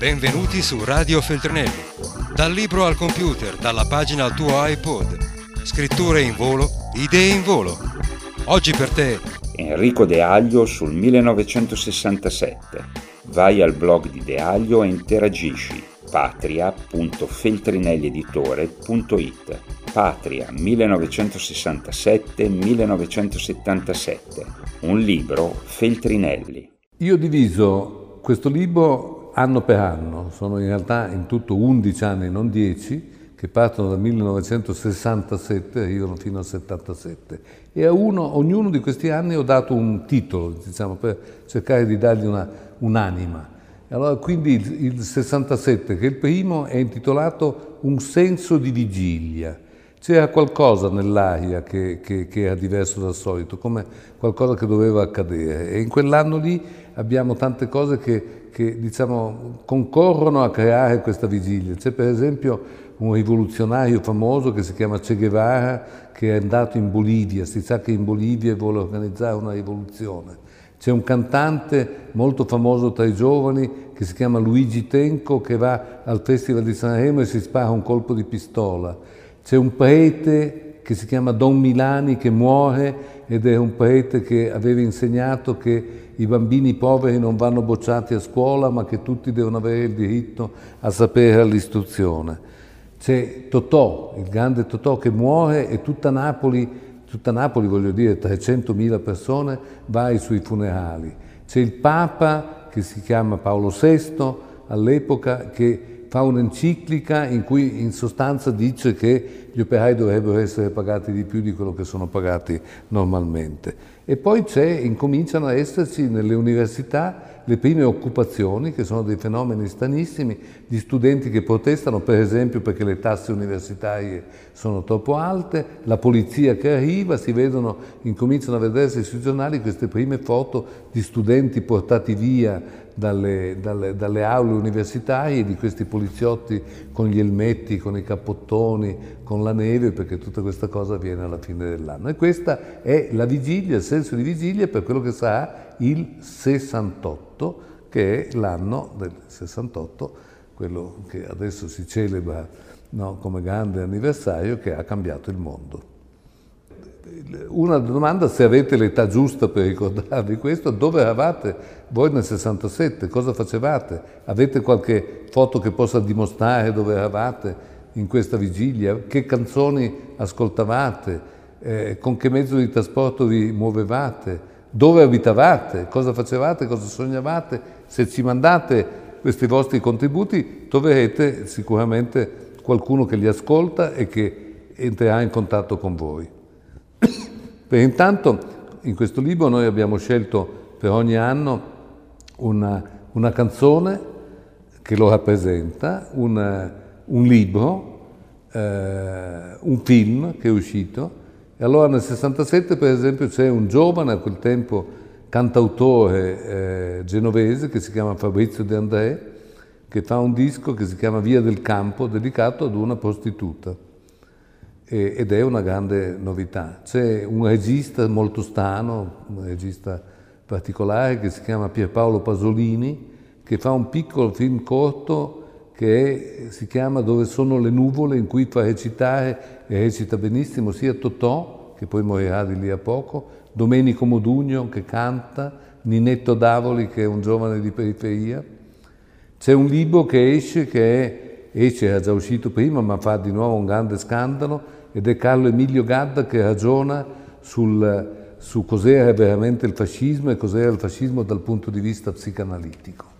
Benvenuti su Radio Feltrinelli. Dal libro al computer, dalla pagina al tuo iPod. Scritture in volo, idee in volo. Oggi per te Enrico De Aglio sul 1967. Vai al blog di De Aglio e interagisci patria.feltrinellieditore.it Patria 1967-1977 Un libro Feltrinelli Io ho diviso questo libro anno per anno, sono in realtà in tutto 11 anni, non 10, che partono dal 1967 e arrivano fino al 77. E a uno, ognuno di questi anni ho dato un titolo, diciamo, per cercare di dargli una, un'anima. Allora, quindi il, il 67, che è il primo, è intitolato Un senso di vigilia. C'era qualcosa nell'aria che, che, che, era diverso dal solito, come qualcosa che doveva accadere. E in quell'anno lì abbiamo tante cose che, che diciamo, concorrono a creare questa vigilia. C'è per esempio un rivoluzionario famoso che si chiama Che Guevara, che è andato in Bolivia, si sa che in Bolivia vuole organizzare una rivoluzione. C'è un cantante molto famoso tra i giovani che si chiama Luigi Tenco che va al Festival di Sanremo e si spara un colpo di pistola. C'è un prete che si chiama Don Milani che muore ed è un prete che aveva insegnato che i bambini poveri non vanno bocciati a scuola ma che tutti devono avere il diritto a sapere l'istruzione. C'è Totò, il grande Totò che muore e tutta Napoli, tutta Napoli voglio dire 300.000 persone, va ai suoi funerali. C'è il Papa che si chiama Paolo VI all'epoca che fa un'enciclica in cui in sostanza dice che gli operai dovrebbero essere pagati di più di quello che sono pagati normalmente. E poi incominciano a esserci nelle università le prime occupazioni, che sono dei fenomeni stranissimi, di studenti che protestano, per esempio perché le tasse universitarie sono troppo alte, la polizia che arriva, si vedono, incominciano a vedersi sui giornali queste prime foto di studenti portati via dalle, dalle, dalle, aule universitarie, di questi poliziotti con gli elmetti, con i cappottoni, con la neve, perché tutta questa cosa avviene alla fine dell'anno. E questa è la vigilia, il senso di vigilia per quello che sarà il 68, che è l'anno del 68, quello che adesso si celebra no, come grande anniversario che ha cambiato il mondo. Una domanda se avete l'età giusta per ricordarvi questo, dove eravate voi nel 67, cosa facevate? Avete qualche foto che possa dimostrare dove eravate in questa vigilia? Che canzoni ascoltavate? Eh, con che mezzo di trasporto vi muovevate? Dove abitavate? Cosa facevate? Cosa sognavate? Se ci mandate questi vostri contributi troverete sicuramente qualcuno che li ascolta e che entrerà in contatto con voi. Per intanto in questo libro noi abbiamo scelto per ogni anno una, una canzone che lo rappresenta, una, un libro, eh, un film che è uscito. E allora nel 67 per esempio c'è un giovane a quel tempo cantautore eh, genovese che si chiama Fabrizio De André, che fa un disco che si chiama Via del Campo, dedicato ad una prostituta ed è una grande novità. C'è un regista molto strano, un regista particolare che si chiama Pierpaolo Pasolini, che fa un piccolo film corto che si chiama Dove sono le nuvole, in cui fa recitare, e recita benissimo, sia Totò, che poi morirà di lì a poco, Domenico Modugno che canta, Ninetto Davoli che è un giovane di periferia. C'è un libro che esce, che è, esce, era già uscito prima, ma fa di nuovo un grande scandalo, ed è Carlo Emilio Gadda che ragiona sul, su cos'era veramente il fascismo e cos'era il fascismo dal punto di vista psicanalitico.